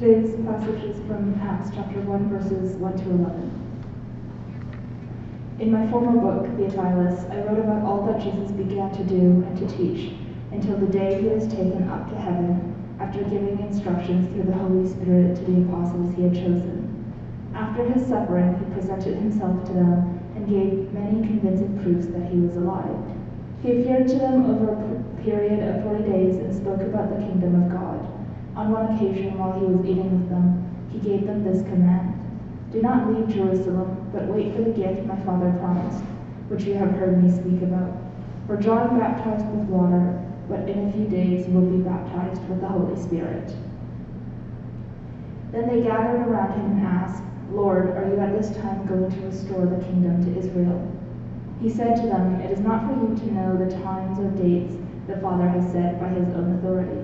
Today's passage is from Acts chapter 1, verses 1 to 11. In my former book, Theophilus, I wrote about all that Jesus began to do and to teach until the day he was taken up to heaven after giving instructions through the Holy Spirit to the apostles he had chosen. After his suffering, he presented himself to them and gave many convincing proofs that he was alive. He appeared to them over a period of forty days and spoke about the kingdom of God. On one occasion, while he was eating with them, he gave them this command Do not leave Jerusalem, but wait for the gift my Father promised, which you have heard me speak about. For John baptized with water, but in a few days you will be baptized with the Holy Spirit. Then they gathered around him and asked, Lord, are you at this time going to restore the kingdom to Israel? He said to them, It is not for you to know the times or dates the Father has set by his own authority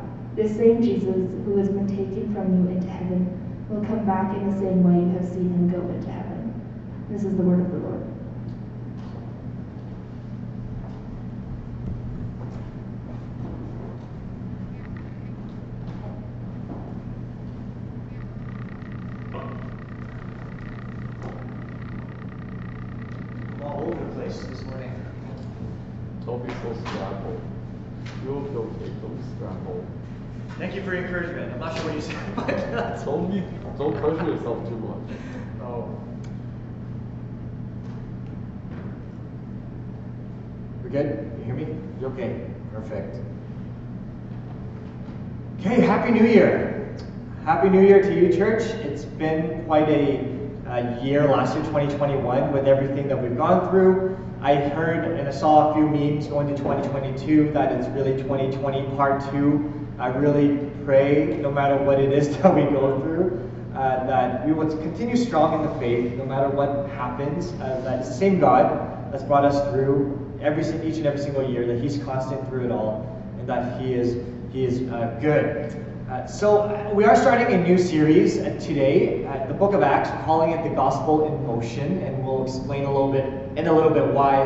This same Jesus who has been taken from you into heaven will come back in the same way you have seen him go into heaven. This is the word of the Lord. all over the place this morning. Don't be so scrambled. You'll feel okay, don't be scrambled. Thank you for your encouragement. I'm not sure what you said, but that's Don't be, don't pressure yourself too much. Oh. We good? You hear me? You okay? Perfect. Okay, Happy New Year. Happy New Year to you, church. It's been quite a, a year last year, 2021, with everything that we've gone through. I heard and I saw a few memes going to 2022 that it's really 2020 part two. I really pray, no matter what it is that we go through, uh, that we will continue strong in the faith, no matter what happens. Uh, that it's the same God that's brought us through every each and every single year. That He's constant through it all, and that He is He is uh, good. Uh, so uh, we are starting a new series uh, today, the Book of Acts, calling it the Gospel in Motion, and we'll explain a little bit in a little bit why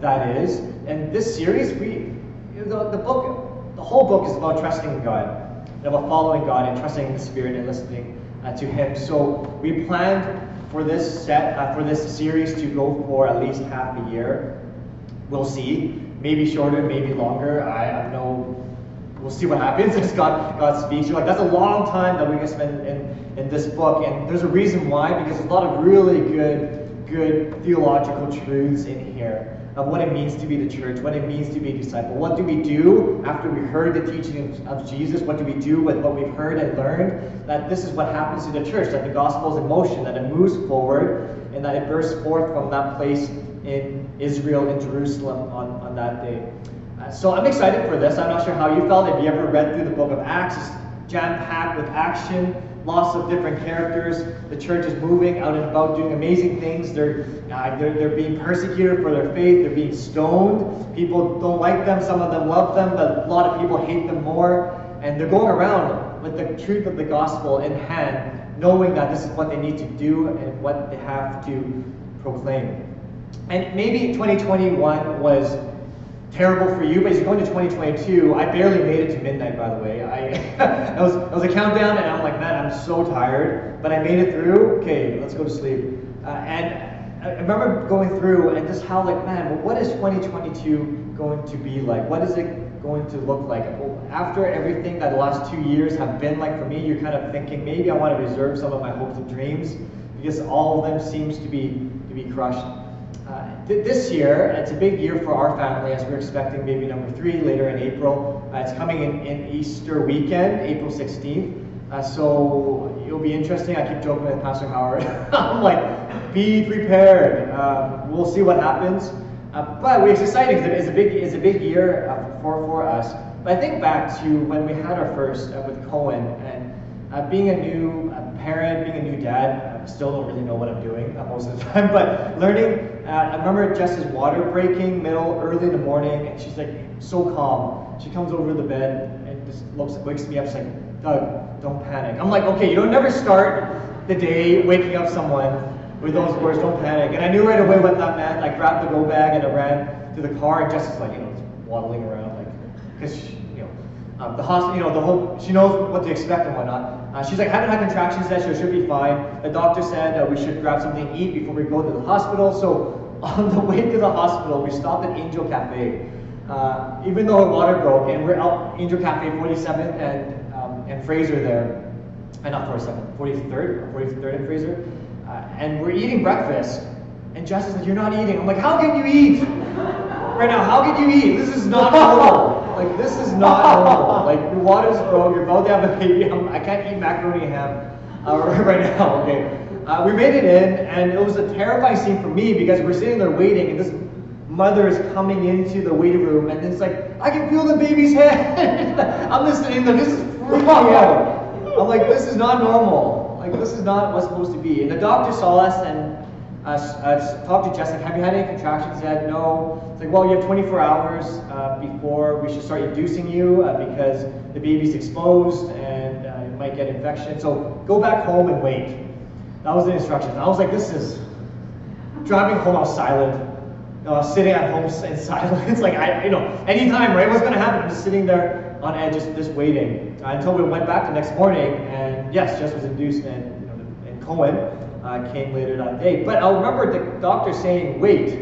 that is. And this series, we the, the book, the whole book is about trusting in God, and about following God and trusting in the Spirit and listening uh, to Him. So we planned for this set uh, for this series to go for at least half a year. We'll see, maybe shorter, maybe longer. I have no we'll see what happens as God, God speaks. You're like, that's a long time that going to spend in, in this book. And there's a reason why, because there's a lot of really good, good theological truths in here of what it means to be the church, what it means to be a disciple. What do we do after we heard the teaching of Jesus? What do we do with what we've heard and learned? That this is what happens to the church, that the gospel is in motion, that it moves forward, and that it bursts forth from that place in Israel, in Jerusalem on, on that day. Uh, so I'm excited for this. I'm not sure how you felt. If you ever read through the book of Acts, it's jam-packed with action, lots of different characters. The church is moving out and about doing amazing things. They're, uh, they're, they're being persecuted for their faith. They're being stoned. People don't like them. Some of them love them, but a lot of people hate them more. And they're going around with the truth of the gospel in hand, knowing that this is what they need to do and what they have to proclaim. And maybe 2021 was terrible for you, but as you're going to 2022, I barely made it to midnight, by the way. I, that, was, that was a countdown, and I'm like, man, I'm so tired, but I made it through. Okay, let's go to sleep. Uh, and I remember going through and just how, like, man, what is 2022 going to be like? What is it going to look like? After everything that the last two years have been like for me, you're kind of thinking maybe I want to reserve some of my hopes and dreams because all of them seems to be to be crushed. Uh, th this year, it's a big year for our family as we're expecting baby number three later in April. Uh, it's coming in, in Easter weekend, April 16th. Uh, so it'll be interesting. I keep joking with Pastor Howard. I'm like, be prepared. Um, we'll see what happens. Uh, but it's exciting. It's a big, it's a big year uh, for, for us. But I think back to when we had our first uh, with Cohen and being a new parent, being a new dad, I still don't really know what I'm doing uh, most of the time, but learning, I remember Jess's water breaking middle, early in the morning, and she's like so calm. She comes over to the bed and just looks, wakes me up, she's like, Doug, don't panic. I'm like, okay, you don't never start the day waking up someone with those words, don't panic. And I knew right away what that meant. I grabbed the go bag and I ran to the car, and Jess is like, you know, waddling around, like, because you know, um, the hospital, you know, the whole, she knows what to expect and whatnot. Uh, she's like, I haven't had contractions yet, so it should be fine. The doctor said uh, we should grab something to eat before we go to the hospital. So on the way to the hospital, we stopped at Angel Cafe. Uh, even though her water broke, and we're out Angel Cafe 47th and um, and Fraser there, and uh, not 47th, 43rd, 43rd and Fraser, uh, and we're eating breakfast. And Jess is like, you're not eating. I'm like, how can you eat? Right now, how can you eat? This is not normal. Like, this is not normal. Like, your water's broke, you're about to have a baby. I'm, I can not eat macaroni and ham uh, right now, okay? Uh, we made it in, and it was a terrifying scene for me because we're sitting there waiting, and this mother is coming into the waiting room, and it's like, I can feel the baby's head. I'm just sitting there, this is freaking out. I'm like, this is not normal. Like, this is not what's supposed to be. And the doctor saw us, and uh, uh, talked to Jess, like, have you had any contractions yet? No. It's like, well, you have 24 hours uh, before we should start inducing you uh, because the baby's exposed and uh, you might get infection. So go back home and wait. That was the instructions. I was like, this is driving home. I was silent. I was sitting at home in silence. like, I, you know, anytime, right? What's going to happen? I'm just sitting there on edge, just, just waiting until we went back the next morning. And yes, Jess was induced, and, you know, and Cohen uh, came later that day. But I remember the doctor saying, wait,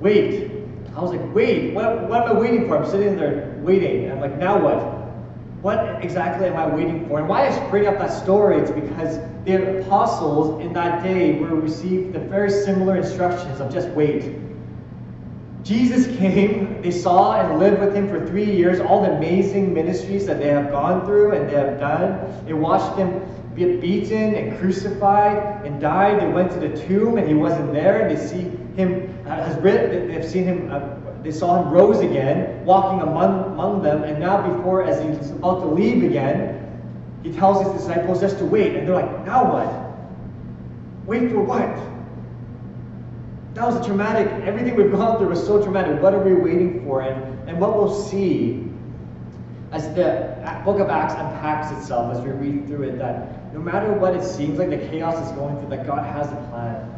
wait. I was like, wait, what, what am I waiting for? I'm sitting there waiting. And I'm like, now what? What exactly am I waiting for? And why I bring up that story, it's because the apostles in that day were received the very similar instructions of just wait. Jesus came, they saw and lived with him for three years, all the amazing ministries that they have gone through and they have done. They watched him get beaten and crucified and died. They went to the tomb and he wasn't there. And they see him uh, has written. They've seen him. Uh, they saw him rose again, walking among, among them. And now, before as he's about to leave again, he tells his disciples just to wait. And they're like, now what? Wait for what? That was traumatic. Everything we've gone through was so traumatic. What are we waiting for? And and what we'll see as the book of Acts unpacks itself, as we read through it, that no matter what it seems like the chaos is going through, that God has a plan.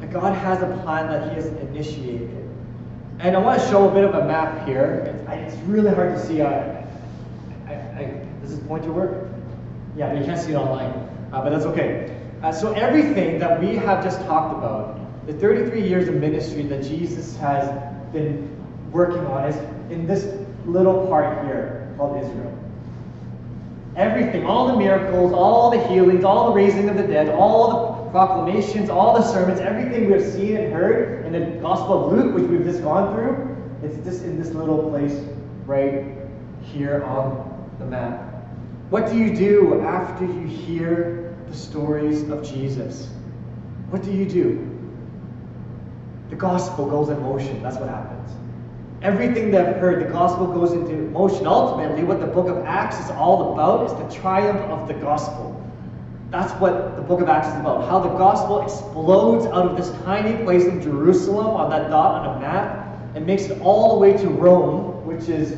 That God has a plan that He has initiated. And I want to show a bit of a map here. It's, it's really hard to see. I, I, I, does this point to work? Yeah, but you can't see it online. Uh, but that's okay. Uh, so everything that we have just talked about, the 33 years of ministry that Jesus has been working on, is in this little part here called Israel. Everything, all the miracles, all the healings, all the raising of the dead, all the proclamations, all the sermons, everything we have seen and heard in the Gospel of Luke, which we've just gone through, it's just in this little place right here on the map. What do you do after you hear the stories of Jesus? What do you do? The gospel goes in motion. That's what happens. Everything that I've heard, the gospel goes into motion. Ultimately, what the book of Acts is all about is the triumph of the gospel. That's what the book of Acts is about. How the gospel explodes out of this tiny place in Jerusalem on that dot on a map and makes it all the way to Rome, which is.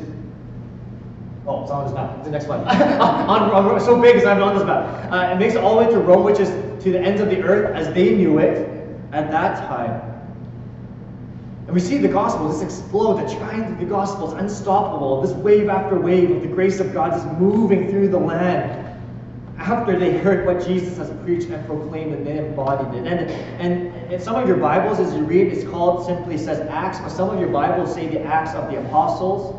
Oh, it's on this map. It's the next one. on, on, so big as I'm on this map. Uh, it makes it all the way to Rome, which is to the ends of the earth as they knew it at that time. And we see the gospel just explode. The triumph of the gospel is unstoppable. This wave after wave of the grace of God is moving through the land after they heard what Jesus has preached and proclaimed and they embodied it. And, and in some of your Bibles, as you read, it's called simply says Acts, but some of your Bibles say the Acts of the Apostles.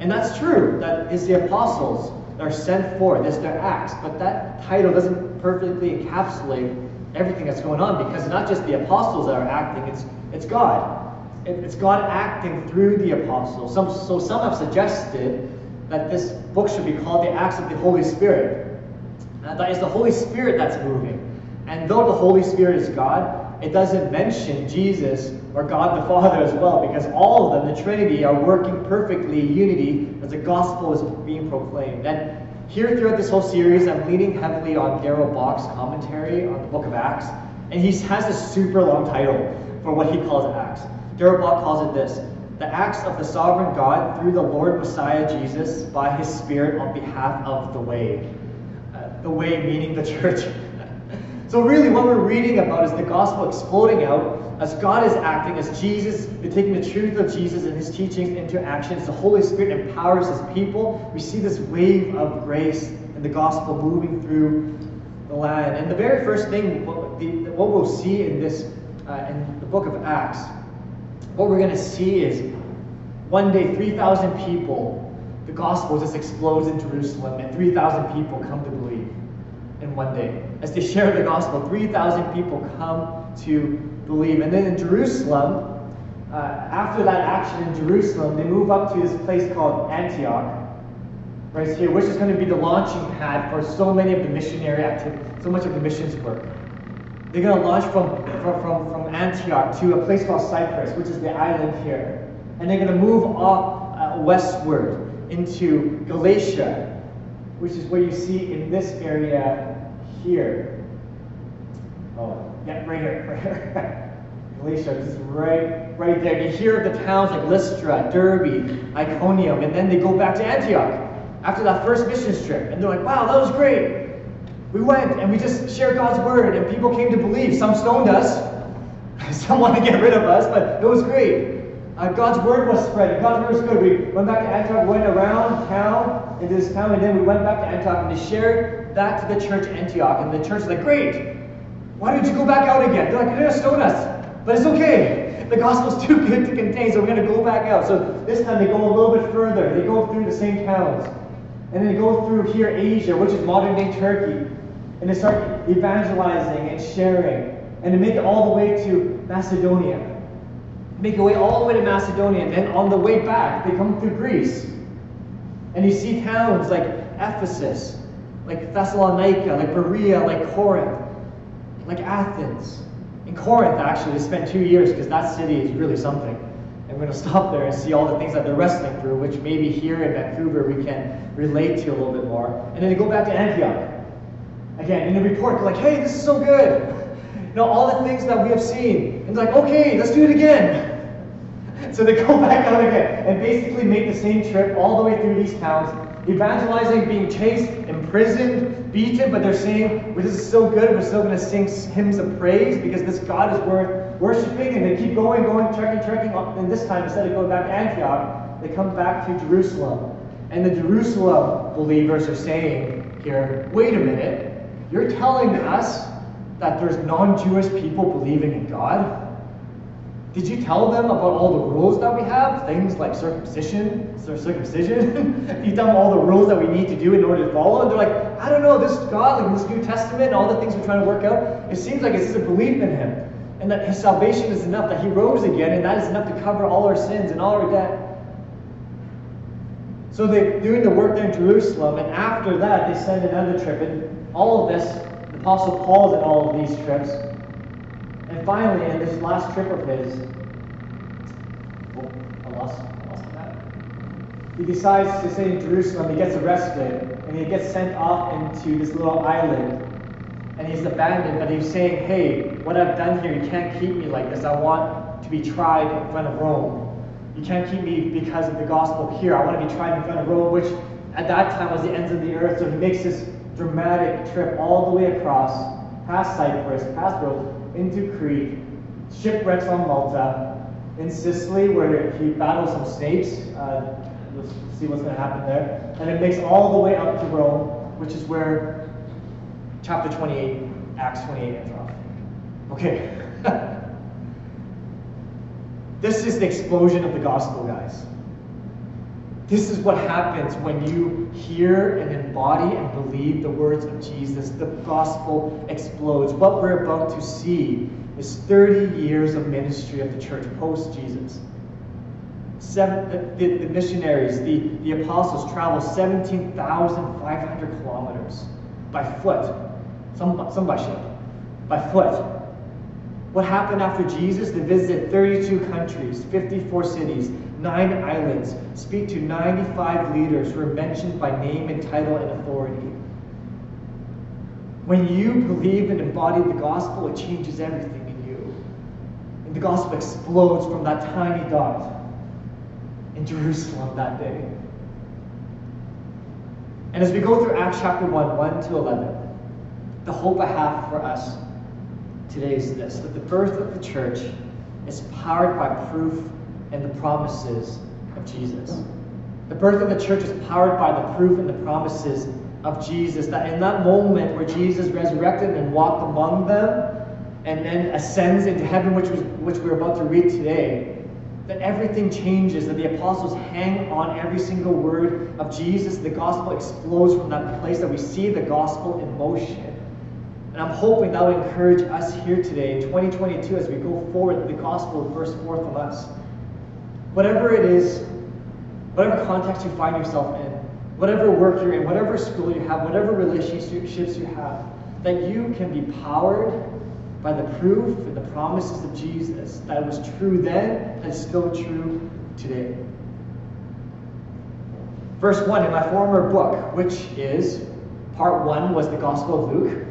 And that's true. That is the apostles that are sent forth. It's their Acts. But that title doesn't perfectly encapsulate everything that's going on because it's not just the apostles that are acting, it's, it's God it's God acting through the apostles. Some, so some have suggested that this book should be called the Acts of the Holy Spirit. Uh, that is the Holy Spirit that's moving. And though the Holy Spirit is God, it doesn't mention Jesus or God the Father as well, because all of them, the Trinity, are working perfectly in unity as the gospel is being proclaimed. And here throughout this whole series, I'm leaning heavily on Darrell Bock's commentary on the book of Acts. And he has a super long title for what he calls Acts. Bock calls it this The Acts of the Sovereign God through the Lord Messiah Jesus by his Spirit on behalf of the Way. Uh, the Way meaning the church. so, really, what we're reading about is the gospel exploding out as God is acting, as Jesus, taking the truth of Jesus and his teachings into action, as the Holy Spirit empowers his people, we see this wave of grace and the gospel moving through the land. And the very first thing, what, the, what we'll see in this, uh, in the book of Acts, what we're going to see is one day 3,000 people, the gospel just explodes in Jerusalem, and 3,000 people come to believe in one day. As they share the gospel, 3,000 people come to believe. And then in Jerusalem, uh, after that action in Jerusalem, they move up to this place called Antioch, right here, which is going to be the launching pad for so many of the missionary activity, so much of the missions work. They're going to launch from, from, from Antioch to a place called Cyprus, which is the island here. And they're going to move off uh, westward into Galatia, which is what you see in this area here. Oh, yeah, right here, right here. Galatia, just right, right there. You hear the towns like Lystra, Derbe, Iconium, and then they go back to Antioch after that first mission trip, and they're like, "Wow, that was great. We went and we just shared God's word, and people came to believe. Some stoned us, some wanted to get rid of us, but it was great. Uh, God's word was spread. God's word was good. We went back to Antioch, went around town into this town, and then we went back to Antioch and they shared that to the church Antioch. And the church was like, Great. Why don't you go back out again? They're like, You're to stone us. But it's okay. The gospel's too good to contain, so we're to go back out. So this time they go a little bit further. They go through the same towns. And then they go through here, Asia, which is modern day Turkey. And they start evangelizing and sharing. And they make it all the way to Macedonia make your way all the way to Macedonia, and then on the way back, they come through Greece. And you see towns like Ephesus, like Thessalonica, like Berea, like Corinth, like Athens. In Corinth, actually, they spent two years because that city is really something. And we're going to stop there and see all the things that they're wrestling through, which maybe here in Vancouver we can relate to a little bit more. And then they go back to Antioch. Again, in the report, they're like, hey, this is so good. You know, all the things that we have seen. And like, okay, let's do it again. So they go back out again and basically make the same trip all the way through these towns, evangelizing, being chased, imprisoned, beaten, but they're saying, well, this is so good, we're still going to sing hymns of praise because this God is worth worshiping. And they keep going, going, trekking, trekking. And this time, instead of going back to Antioch, they come back to Jerusalem. And the Jerusalem believers are saying here, wait a minute, you're telling us that there's non-Jewish people believing in God? Did you tell them about all the rules that we have? Things like circumcision, circumcision. You tell them all the rules that we need to do in order to follow? And they're like, I don't know, this God, like this New Testament and all the things we're trying to work out, it seems like it's just a belief in Him. And that His salvation is enough, that He rose again, and that is enough to cover all our sins and all our debt. So they're doing the work there in Jerusalem, and after that, they send another trip. And all of this, the Apostle Paul's in all of these trips. And finally, in this last trip of his, oh, I lost, I lost that. He decides to stay in Jerusalem. He gets arrested, and he gets sent off into this little island. And he's abandoned, but he's saying, hey, what I've done here, you can't keep me like this. I want to be tried in front of Rome. You can't keep me because of the gospel here. I want to be tried in front of Rome, which at that time was the ends of the earth. So he makes this dramatic trip all the way across, past Cyprus, past Rome, into Crete, shipwrecks on Malta, in Sicily, where he battles some snakes. Uh, we'll see what's going to happen there. And it makes all the way up to Rome, which is where chapter 28, Acts 28 ends off. Okay. this is the explosion of the gospel, guys. This is what happens when you hear and embody and believe the words of Jesus. The gospel explodes. What we're about to see is 30 years of ministry of the church post Jesus. Seven, the, the, missionaries, the, the apostles travel 17,500 kilometers by foot, some, some by ship, by foot. What happened after Jesus? They visited 32 countries, 54 cities, nine islands, speak to 95 leaders who are mentioned by name and title and authority. When you believe and embody the gospel, it changes everything in you. And the gospel explodes from that tiny dot in Jerusalem that day. And as we go through Acts chapter 1, 1 to 11, the hope I have for us today is this that the birth of the church is powered by proof and the promises of Jesus. The birth of the church is powered by the proof and the promises of Jesus. That in that moment where Jesus resurrected and walked among them and then ascends into heaven, which, was, which we're about to read today, that everything changes, that the apostles hang on every single word of Jesus. The gospel explodes from that place, that we see the gospel in motion. And I'm hoping that will encourage us here today in 2022 as we go forward, the gospel will burst forth from us. Whatever it is, whatever context you find yourself in, whatever work you're in, whatever school you have, whatever relationships you have, that you can be powered by the proof and the promises of Jesus that was true then and still true today. Verse 1 in my former book, which is part 1 was the Gospel of Luke.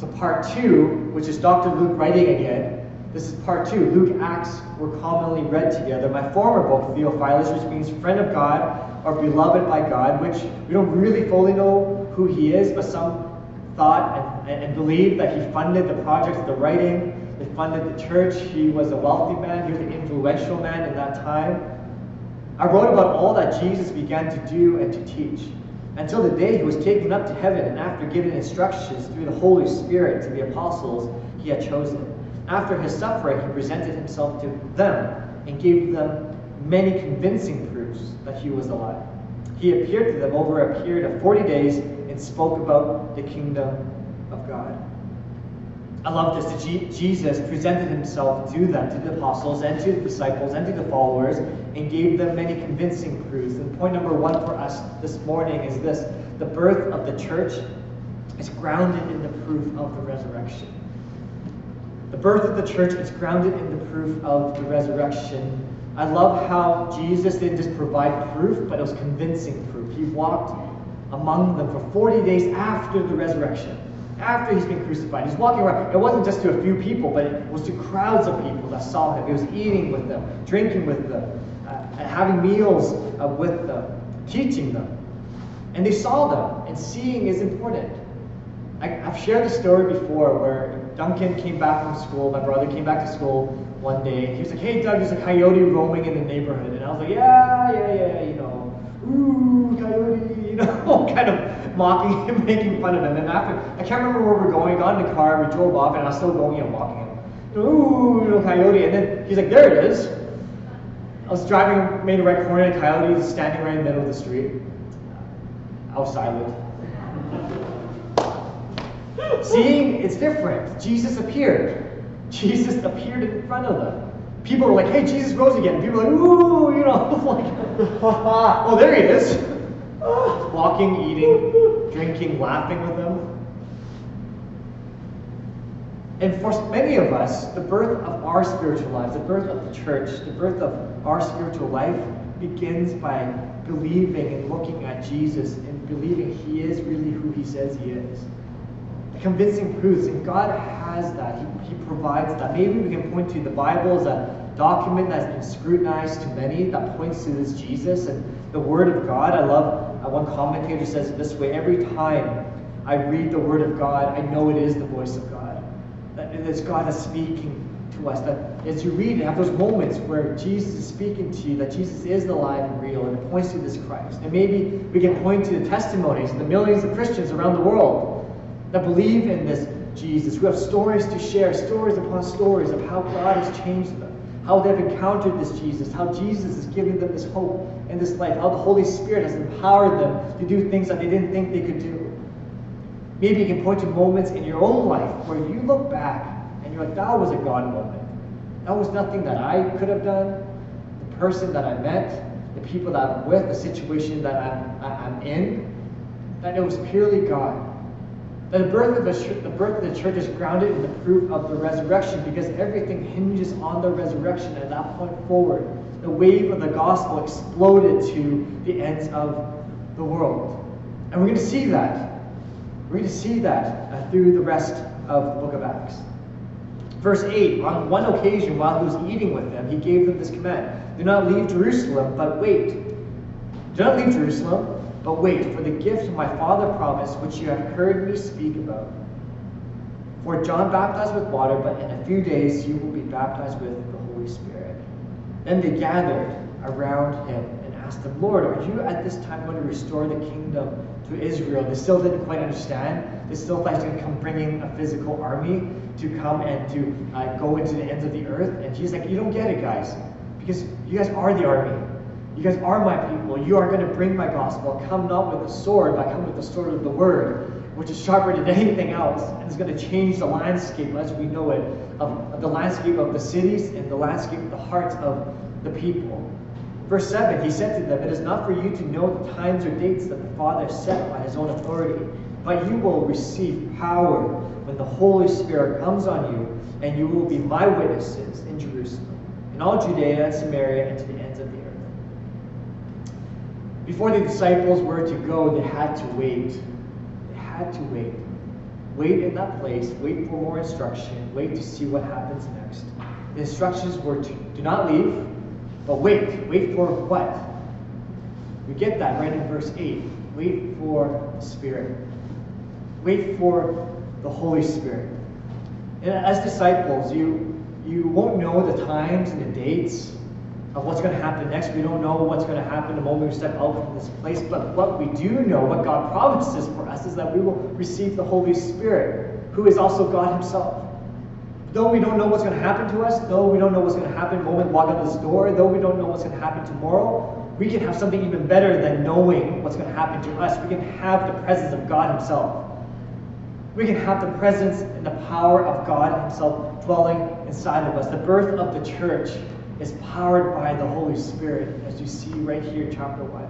So part 2, which is Dr. Luke writing again, this is part 2. Luke Acts were commonly read together. My former book, Theophilus, which means friend of God or beloved by God, which we don't really fully know who he is, but some thought and, and believed that he funded the projects, the writing, he funded the church, he was a wealthy man, he was an influential man in that time. I wrote about all that Jesus began to do and to teach until the day he was taken up to heaven and after giving instructions through the Holy Spirit to the apostles he had chosen. After his suffering, he presented himself to them and gave them many convincing proofs that he was alive. He appeared to them over a period of 40 days and spoke about the kingdom of God. I love this Jesus presented himself to them, to the apostles, and to the disciples, and to the followers, and gave them many convincing proofs. And point number one for us this morning is this the birth of the church is grounded in the proof of the resurrection. The birth of the church is grounded in the proof of the resurrection. I love how Jesus didn't just provide proof, but it was convincing proof. He walked among them for 40 days after the resurrection, after he's been crucified. He's walking around. It wasn't just to a few people, but it was to crowds of people that saw him. He was eating with them, drinking with them, uh, having meals uh, with them, teaching them. And they saw them, and seeing is important. I, have shared the story before where Duncan came back from school, my brother came back to school one day. He was like, hey, Doug, there's a coyote roaming in the neighborhood. And I was like, yeah, yeah, yeah, you know, ooh, coyote, you know, kind of mocking him, making fun of him. And after, I can't remember where we're going. We got in the car, we drove off, and I was still going and mocking him. Ooh, you know, coyote. And then he's like, there it is. I was driving, made a right corner, and a coyote was standing right in the middle of the street. I was silent. Seeing, it's different. Jesus appeared. Jesus appeared in front of them. People were like, hey, Jesus rose again. people were like, ooh, you know, like, oh, there he is. Walking, eating, drinking, laughing with them. And for many of us, the birth of our spiritual lives, the birth of the church, the birth of our spiritual life begins by believing and looking at Jesus and believing he is really who he says he is The convincing proofs, and God has that. He, he provides that. Maybe we can point to the Bible as a document that's been scrutinized to many that points to this Jesus and the Word of God. I love one commentator says it this way every time I read the Word of God, I know it is the voice of God. That it is God is speaking to us. That as you read it, have those moments where Jesus is speaking to you, that Jesus is alive and real, and it points to this Christ. And maybe we can point to the testimonies of the millions of Christians around the world that believe in this Jesus, who have stories to share, stories upon stories of how God has changed them, how they've encountered this Jesus, how Jesus is giving them this hope and this life, how the Holy Spirit has empowered them to do things that they didn't think they could do. Maybe you can point to moments in your own life where you look back and you're like, that was a God moment. That was nothing that I could have done. The person that I met, the people that I'm with, the situation that I'm, I'm in, that it was purely God. The birth of the, the birth of the church is grounded in the proof of the resurrection because everything hinges on the resurrection. At that point forward, the wave of the gospel exploded to the ends of the world. And we're going to see that. We're going to see that uh, through the rest of the book of Acts. Verse 8 On one occasion, while he was eating with them, he gave them this command Do not leave Jerusalem, but wait. Do not leave Jerusalem, but wait for the gift my Father promised, which you have heard me speak about. For John baptized with water, but in a few days you will be baptized with the Holy Spirit. Then they gathered around him and asked him, Lord, are you at this time going to restore the kingdom to Israel? They still didn't quite understand. They still thought he was going to come bringing a physical army to come and to uh, go into the ends of the earth. And he's like, You don't get it, guys, because you guys are the army. You guys are my people. You are going to bring my gospel. Come not with a sword, but come with the sword of the word which is sharper than anything else, and is going to change the landscape as we know it, of the landscape of the cities and the landscape of the hearts of the people. Verse 7, he said to them, It is not for you to know the times or dates that the Father set by his own authority, but you will receive power when the Holy Spirit comes on you, and you will be my witnesses in Jerusalem, in all Judea and Samaria, and to the ends of the earth. Before the disciples were to go, they had to wait They had to wait. Wait in that place, wait for more instruction, wait to see what happens next. The instructions were to do not leave, but wait. Wait for what? We get that right in verse 8. Wait for the Spirit. Wait for the Holy Spirit. And as disciples, you, you won't know the times and the dates of what's going to happen next. We don't know what's going to happen the moment we step out from this place. But what we do know, what God promises for us, is that we will receive the Holy Spirit, who is also God Himself. Though we don't know what's going to happen to us, though we don't know what's going to happen the moment we walk out of this door, though we don't know what's going to happen tomorrow, we can have something even better than knowing what's going to happen to us. We can have the presence of God Himself. We can have the presence and the power of God Himself dwelling inside of us. The birth of the church is powered by the Holy Spirit, as you see right here, chapter 1.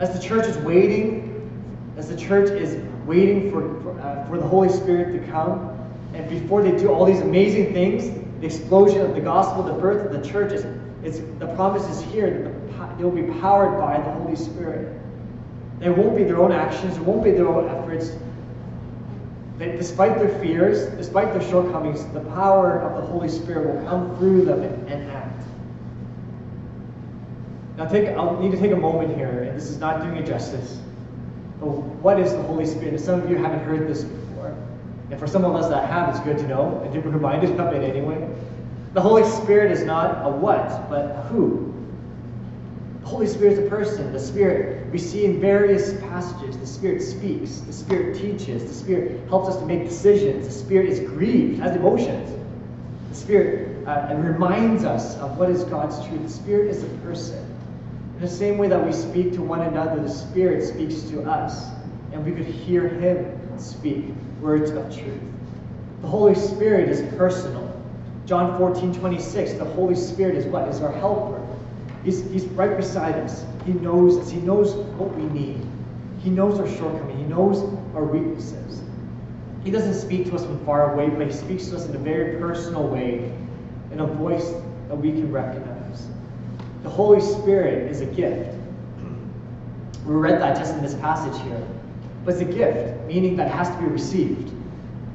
As the church is waiting, as the church is waiting for, for, uh, for the Holy Spirit to come, and before they do all these amazing things, the explosion of the gospel, the birth of the church, is, is the promise is here that they will be powered by the Holy Spirit. It won't be their own actions, it won't be their own efforts, that despite their fears, despite their shortcomings, the power of the Holy Spirit will come through them and, and act. Now, take, I'll need to take a moment here, and this is not doing it justice. But what is the Holy Spirit? If some of you haven't heard this before. And for some of us that have, it's good to know and to be reminded of it anyway. The Holy Spirit is not a what, but who. Holy Spirit is a person. The Spirit, we see in various passages, the Spirit speaks, the Spirit teaches, the Spirit helps us to make decisions, the Spirit is grieved, has emotions. The Spirit uh, reminds us of what is God's truth. The Spirit is a person. In the same way that we speak to one another, the Spirit speaks to us, and we could hear Him speak words of truth. The Holy Spirit is personal. John 14, 26, the Holy Spirit is what? Is our helper. He's, he's right beside us. He knows us. He knows what we need. He knows our shortcomings. He knows our weaknesses. He doesn't speak to us from far away, but he speaks to us in a very personal way, in a voice that we can recognize. The Holy Spirit is a gift. We read that just in this passage here. But it's a gift, meaning that has to be received.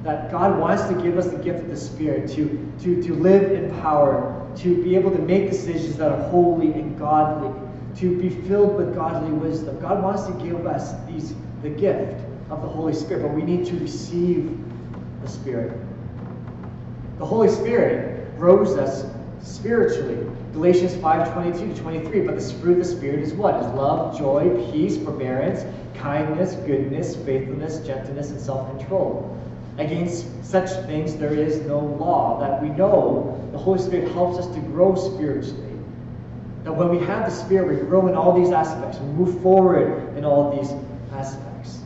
That God wants to give us the gift of the Spirit to, to, to live in power, to be able to make decisions that are holy and godly, to be filled with godly wisdom. God wants to give us these the gift of the Holy Spirit, but we need to receive the Spirit. The Holy Spirit grows us spiritually. Galatians 5 22 to 23. But the fruit of the Spirit is what? Is love, joy, peace, forbearance, kindness, goodness, faithfulness, gentleness, and self control. Against such things there is no law. That we know the Holy Spirit helps us to grow spiritually. That when we have the Spirit, we grow in all these aspects. We move forward in all these aspects.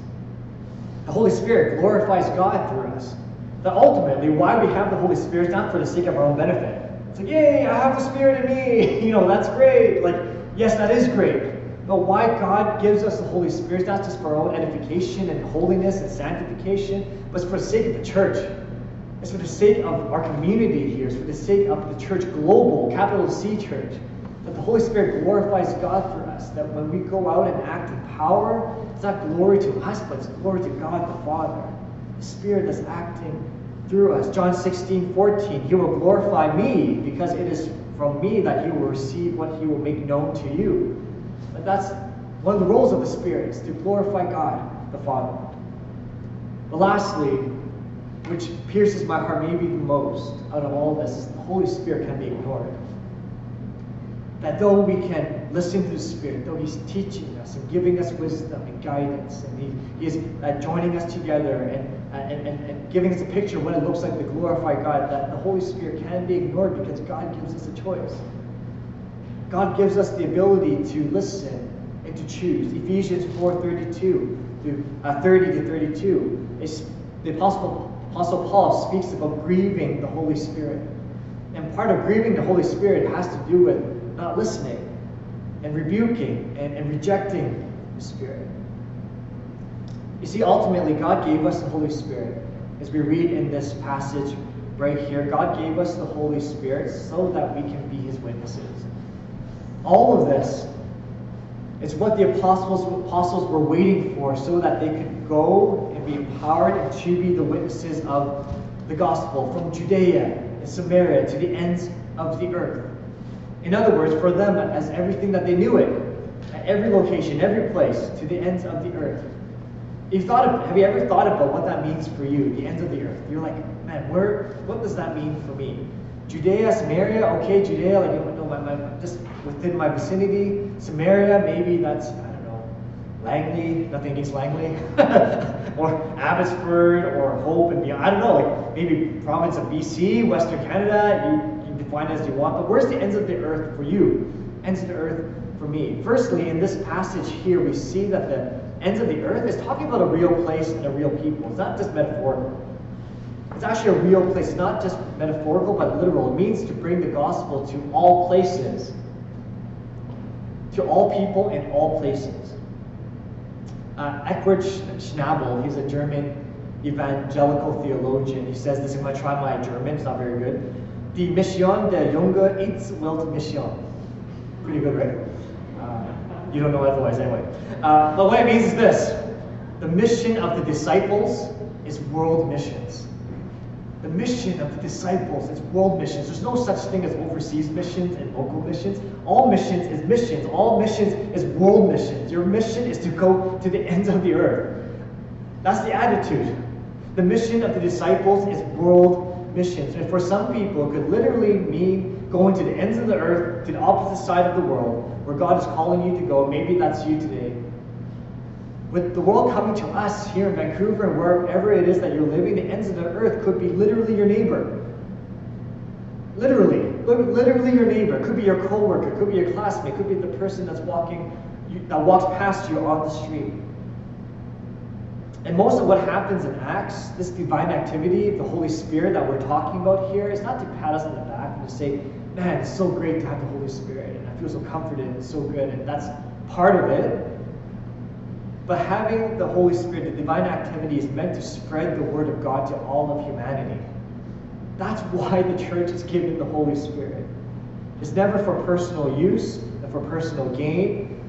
The Holy Spirit glorifies God through us. That ultimately, why we have the Holy Spirit is not for the sake of our own benefit. It's like, yay, I have the Spirit in me. You know, that's great. Like, yes, that is great. But why God gives us the Holy Spirit is not just for our own edification and holiness and sanctification, but it's for the sake of the church. It's for the sake of our community here. It's for the sake of the church global, capital C church. That the Holy Spirit glorifies God for us. That when we go out and act in power, it's not glory to us, but it's glory to God the Father. The Spirit that's acting through us. John 16, 14. He will glorify me because it is from me that he will receive what he will make known to you. That's one of the roles of the Spirit, is to glorify God the Father. But lastly, which pierces my heart maybe the most out of all this, is the Holy Spirit can be ignored. That though we can listen to the Spirit, though He's teaching us and giving us wisdom and guidance, and He, he is uh, joining us together and, uh, and, and, and giving us a picture of what it looks like to glorify God, that the Holy Spirit can be ignored because God gives us a choice. God gives us the ability to listen and to choose. Ephesians 4:32 to uh, 30 to 32. It's, the Apostle, Apostle Paul speaks about grieving the Holy Spirit. And part of grieving the Holy Spirit has to do with not listening and rebuking and, and rejecting the Spirit. You see, ultimately, God gave us the Holy Spirit. As we read in this passage right here, God gave us the Holy Spirit so that we can be His witnesses. All of this is what the apostles, apostles were waiting for so that they could go and be empowered and to be the witnesses of the gospel from Judea and Samaria to the ends of the earth. In other words, for them, as everything that they knew it, at every location, every place, to the ends of the earth. You've thought of, have you ever thought about what that means for you, the ends of the earth? You're like, man, where? What does that mean for me? Judea, Samaria, okay, Judea, like you know, my, my, just within my vicinity. Samaria, maybe that's I don't know, Langley, nothing against Langley, or Abbotsford, or Hope and beyond. I don't know, like maybe province of BC, Western Canada. You you define it as you want, but where's the ends of the earth for you? Ends of the earth for me. Firstly, in this passage here, we see that the ends of the earth is talking about a real place and a real people. It's not just metaphorical. It's actually a real place, not just metaphorical, but literal. It means to bring the gospel to all places, to all people in all places. Uh, Schnabel, he's a German evangelical theologian. He says this, I'm going to try my German, it's not very good. Die Mission der Junge ins Weltmission. Pretty good, right? Uh, you don't know otherwise anyway. Uh, but what it means is this. The mission of the disciples is world missions. The mission of the disciples is world missions. There's no such thing as overseas missions and local missions. All missions is missions. All missions is world missions. Your mission is to go to the ends of the earth. That's the attitude. The mission of the disciples is world missions. And for some people, it could literally mean going to the ends of the earth, to the opposite side of the world, where God is calling you to go. Maybe that's you today. With the world coming to us here in Vancouver and wherever it is that you're living, the ends of the earth could be literally your neighbor. Literally, literally your neighbor. Could be your coworker, could be your classmate, could be the person that's walking, that walks past you on the street. And most of what happens in Acts, this divine activity, the Holy Spirit that we're talking about here, is not to pat us on the back and to say, man, it's so great to have the Holy Spirit, and I feel so comforted and so good, and that's part of it. But having the Holy Spirit, the divine activity, is meant to spread the word of God to all of humanity. That's why the church is given the Holy Spirit. It's never for personal use and for personal gain.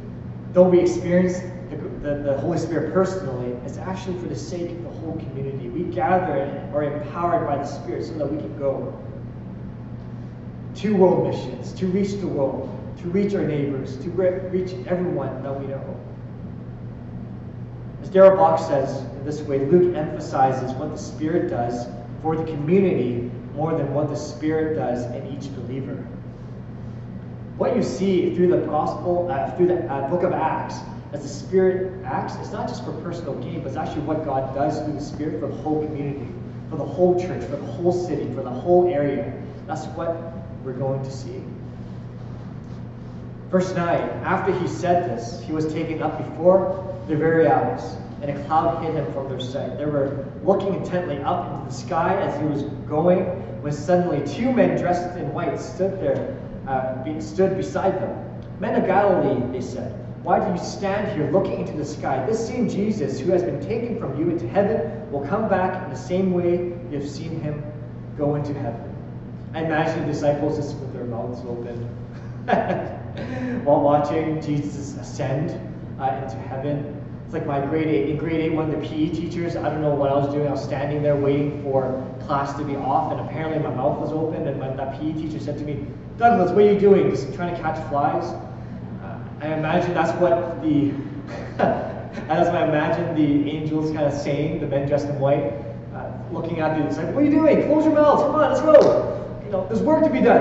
Though we experience the, the, the, Holy Spirit personally, it's actually for the sake of the whole community. We gather and are empowered by the Spirit so that we can go to world missions, to reach the world, to reach our neighbors, to reach everyone that we know. As Darrell Bock says this way, Luke emphasizes what the Spirit does for the community more than what the Spirit does in each believer. What you see through the gospel, uh, through the uh, book of Acts, as the Spirit acts, it's not just for personal gain, but it's actually what God does through the Spirit for the whole community, for the whole church, for the whole city, for the whole area. That's what we're going to see. Verse 9 After he said this, he was taken up before their very eyes, and a cloud hid him from their sight. They were looking intently up into the sky as he was going, when suddenly two men dressed in white stood there, uh, stood beside them. Men of Galilee, they said, why do you stand here looking into the sky? This same Jesus, who has been taken from you into heaven, will come back in the same way you have seen him go into heaven. I imagine the disciples just with their mouths open while watching Jesus ascend uh, into heaven. It's like my grade eight, in grade eight, one of the PE teachers, I don't know what I was doing. I was standing there waiting for class to be off, and apparently my mouth was open. And my, that PE teacher said to me, Douglas, what are you doing? Just trying to catch flies? Uh, I imagine that's what the, that's what I imagine the angels kind of saying, the men dressed in white, uh, looking at the like, what are you doing? Close your mouth, come on, let's go. You know, there's work to be done.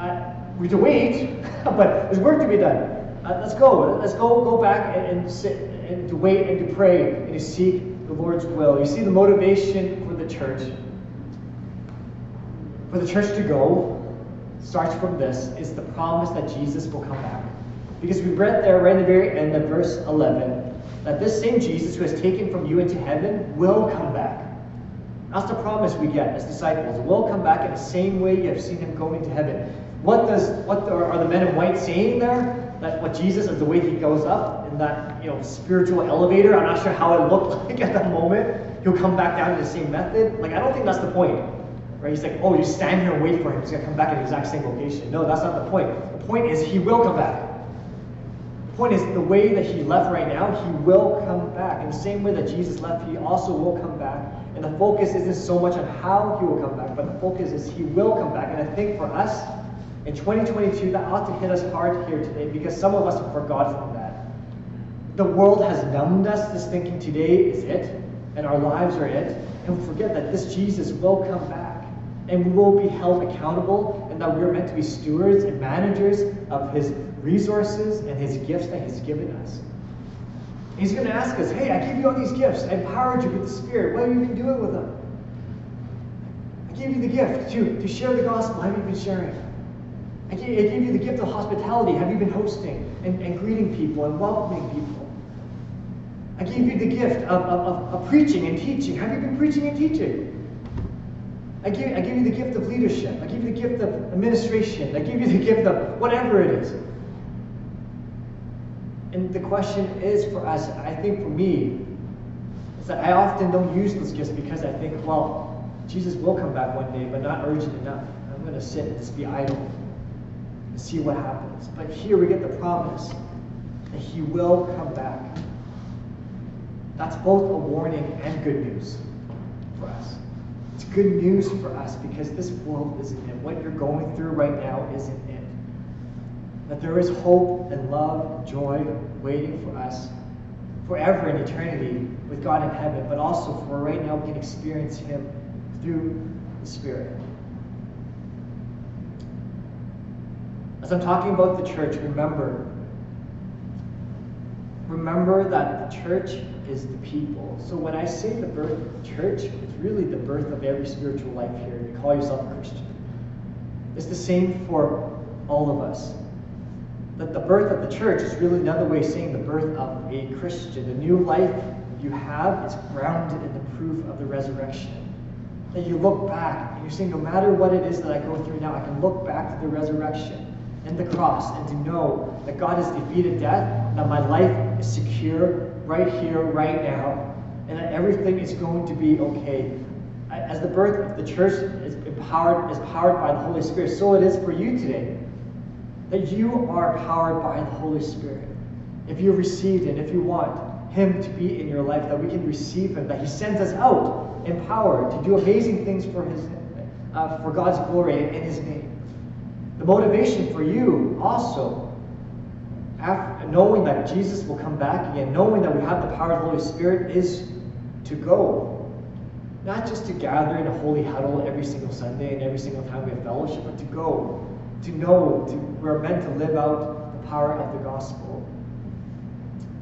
Uh, we have to wait, but there's work to be done. Uh, let's go. Let's go go back and, and sit and to wait and to pray and to seek the Lord's will. You see, the motivation for the church, for the church to go, starts from this is the promise that Jesus will come back. Because we read there right in the very end of verse 11 that this same Jesus who has taken from you into heaven will come back. That's the promise we get as disciples. Will come back in the same way you have seen him going to heaven. What does what are the men in white saying there? That what Jesus is the way he goes up in that you know spiritual elevator. I'm not sure how it looked like at that moment. He'll come back down in the same method. Like I don't think that's the point. Right? He's like, oh, you stand here and wait for him. He's gonna come back in the exact same location. No, that's not the point. The point is he will come back. The point is the way that he left right now, he will come back. In the same way that Jesus left, he also will come back. And the focus isn't so much on how he will come back, but the focus is he will come back. And I think for us, in 2022, that ought to hit us hard here today because some of us have forgotten that. The world has numbed us this thinking today is it, and our lives are it, and we forget that this Jesus will come back, and we will be held accountable, and that we're meant to be stewards and managers of His resources and His gifts that He's given us. He's going to ask us, hey, I gave you all these gifts. I empowered you with the Spirit. What have you been doing with them? I gave you the gift to, to share the gospel. I Have you been sharing? I gave, gave you the gift of hospitality. Have you been hosting and, and greeting people and welcoming people? I gave you the gift of, of, of, preaching and teaching. Have you been preaching and teaching? I give, I give you the gift of leadership. I give you the gift of administration. I give you the gift of whatever it is. And the question is for us, I think for me, is that I often don't use those gifts because I think, well, Jesus will come back one day, but not urgent enough. I'm going to sit and just be idle and see what happens. But here we get the promise that he will come back. That's both a warning and good news for us. It's good news for us because this world isn't it. What you're going through right now isn't it. That there is hope and love, joy waiting for us forever in eternity with God in heaven, but also for right now we can experience Him through the Spirit. As I'm talking about the church, remember, remember that the church is the people. So when I say the birth of the church, it's really the birth of every spiritual life here. You call yourself a Christian. It's the same for all of us. That the birth of the church is really another way of saying the birth of a Christian. The new life you have is grounded in the proof of the resurrection. That you look back and you're saying, no matter what it is that I go through now, I can look back to the resurrection and the cross and to know that God has defeated death, that my life is secure right here, right now, and that everything is going to be okay. As the birth of the church is empowered, is powered by the Holy Spirit, so it is for you today. That you are powered by the Holy Spirit. If you received it, if you want Him to be in your life, that we can receive Him, that He sends us out empowered to do amazing things for His, uh, for God's glory in His name. The motivation for you also, after, knowing that Jesus will come back again, knowing that we have the power of the Holy Spirit, is to go. Not just to gather in a holy huddle every single Sunday and every single time we have fellowship, but to go, to know, to, we're meant to live out the power of the gospel.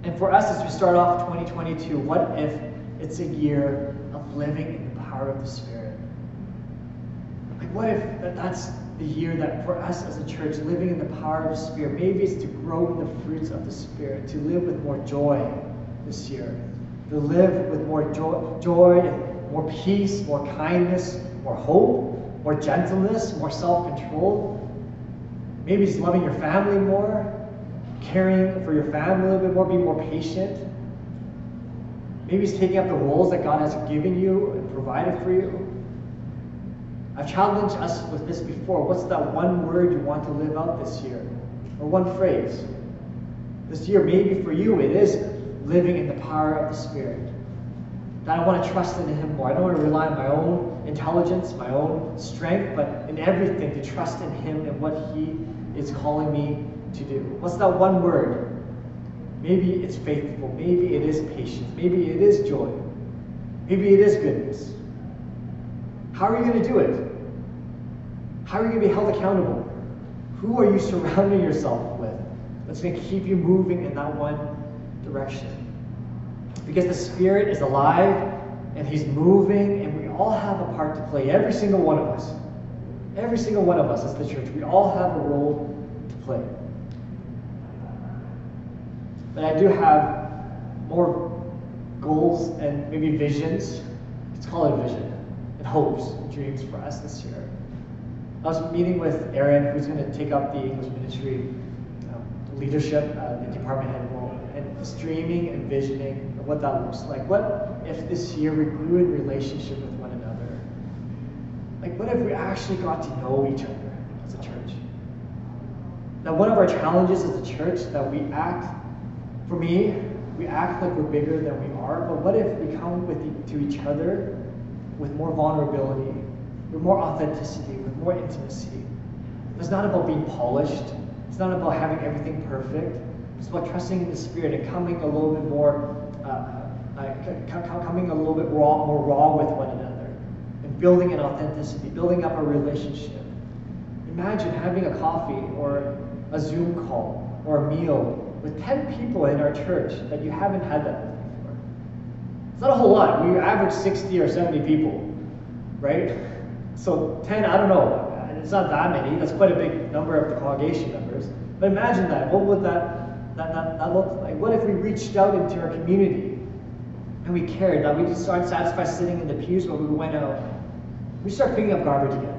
And for us, as we start off 2022, what if it's a year of living in the power of the Spirit? Like, what if that's the year that for us as a church, living in the power of the Spirit, maybe it's to grow in the fruits of the Spirit, to live with more joy this year, to live with more joy, joy more peace, more kindness, more hope, more gentleness, more self control. Maybe it's loving your family more, caring for your family a little bit more, being more patient. Maybe it's taking up the roles that God has given you and provided for you. I've challenged us with this before. What's that one word you want to live out this year? Or one phrase? This year, maybe for you, it is living in the power of the Spirit. That I want to trust in Him more. I don't want to rely on my own intelligence, my own strength, but in everything to trust in Him and what He is calling me to do. What's that one word? Maybe it's faithful. Maybe it is patience. Maybe it is joy. Maybe it is goodness. How are you going to do it? How are you going to be held accountable? Who are you surrounding yourself with that's going to keep you moving in that one direction? Because the Spirit is alive and He's moving, and we all have a part to play. Every single one of us. Every single one of us as the church. We all have a role to play. But I do have more goals and maybe visions. Let's call it a vision and hopes and dreams for us this year. I was meeting with Aaron, who's going to take up the English ministry um, leadership, uh, the department head role, and just dreaming and visioning what that looks like. What if this year we grew in relationship with one another? Like, what if we actually got to know each other as a church? Now, one of our challenges as a church that we act, for me, we act like we're bigger than we are, but what if we come with to each other with more vulnerability, with more authenticity, with more intimacy? It's not about being polished. It's not about having everything perfect. It's about trusting in the Spirit and coming a little bit more, uh, uh, coming a little bit raw, more raw with one another, and building an authenticity, building up a relationship. Imagine having a coffee or a Zoom call or a meal with 10 people in our church that you haven't had that with before. It's not a whole lot. We average 60 or 70 people, right? So 10, I don't know. It's not that many. That's quite a big number of the congregation members. But imagine that. What would that, that, that, that look like? What if we reached out into our community and we cared that we just aren't satisfied sitting in the pews, but we went out? We start picking up garbage again.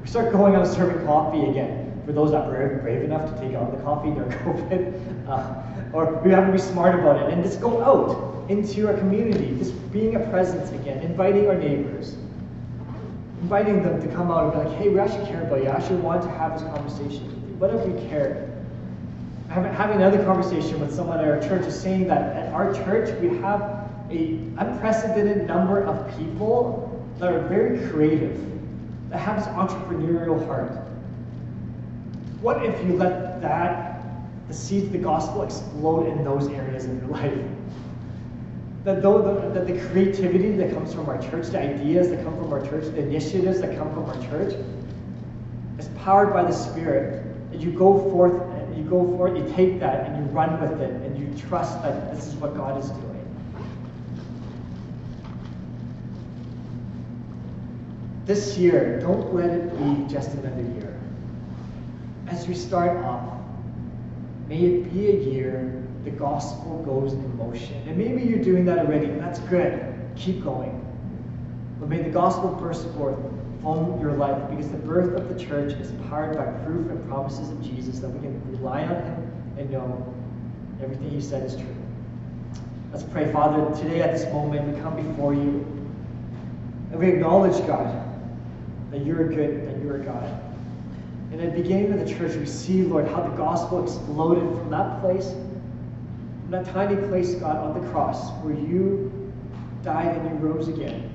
We start going out serving coffee again for those that were brave enough to take out the coffee during COVID. Uh, or we have to be smart about it and just go out into our community, just being a presence again, inviting our neighbors, inviting them to come out and be like, hey, we actually care about you. I actually want to have this conversation with you. What if we? Having having another conversation with someone at our church is saying that at our church we have a unprecedented number of people that are very creative, that have this entrepreneurial heart. What if you let that, the seeds of the gospel, explode in those areas of your life? That, though the, that the creativity that comes from our church, the ideas that come from our church, the initiatives that come from our church, is powered by the Spirit. And you go forth, and you go forth, you take that and you run with it, and you trust that this is what God is doing. This year, don't let it be just another year. As we start off, may it be a year the gospel goes in motion. And maybe you're doing that already, that's good. Keep going. But may the gospel burst forth from your life because the birth of the church is powered by proof and promises of Jesus that we can rely on him and know everything he said is true. Let's pray, Father. Today at this moment, we come before you and we acknowledge, God, that you're good, that you're God. And at the beginning of the church, we see, Lord, how the gospel exploded from that place, from that tiny place, God, on the cross, where you died and you rose again.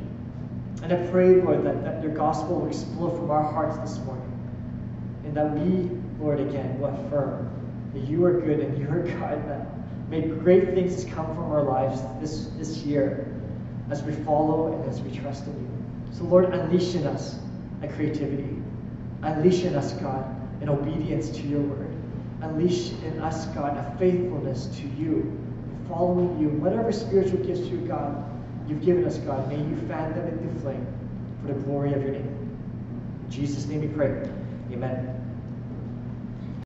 And I pray, Lord, that, that your gospel will explode from our hearts this morning. And that we, Lord, again, will affirm that you are good and you are God, that may great things come from our lives this, this year as we follow and as we trust in you. So, Lord, unleash in us a creativity. Unleash in us, God, an obedience to your word. Unleash in us, God, a faithfulness to you, following you. Whatever spiritual gifts you, God, you've given us, God, may you fan them into flame for the glory of your name. In Jesus' name we pray. Amen.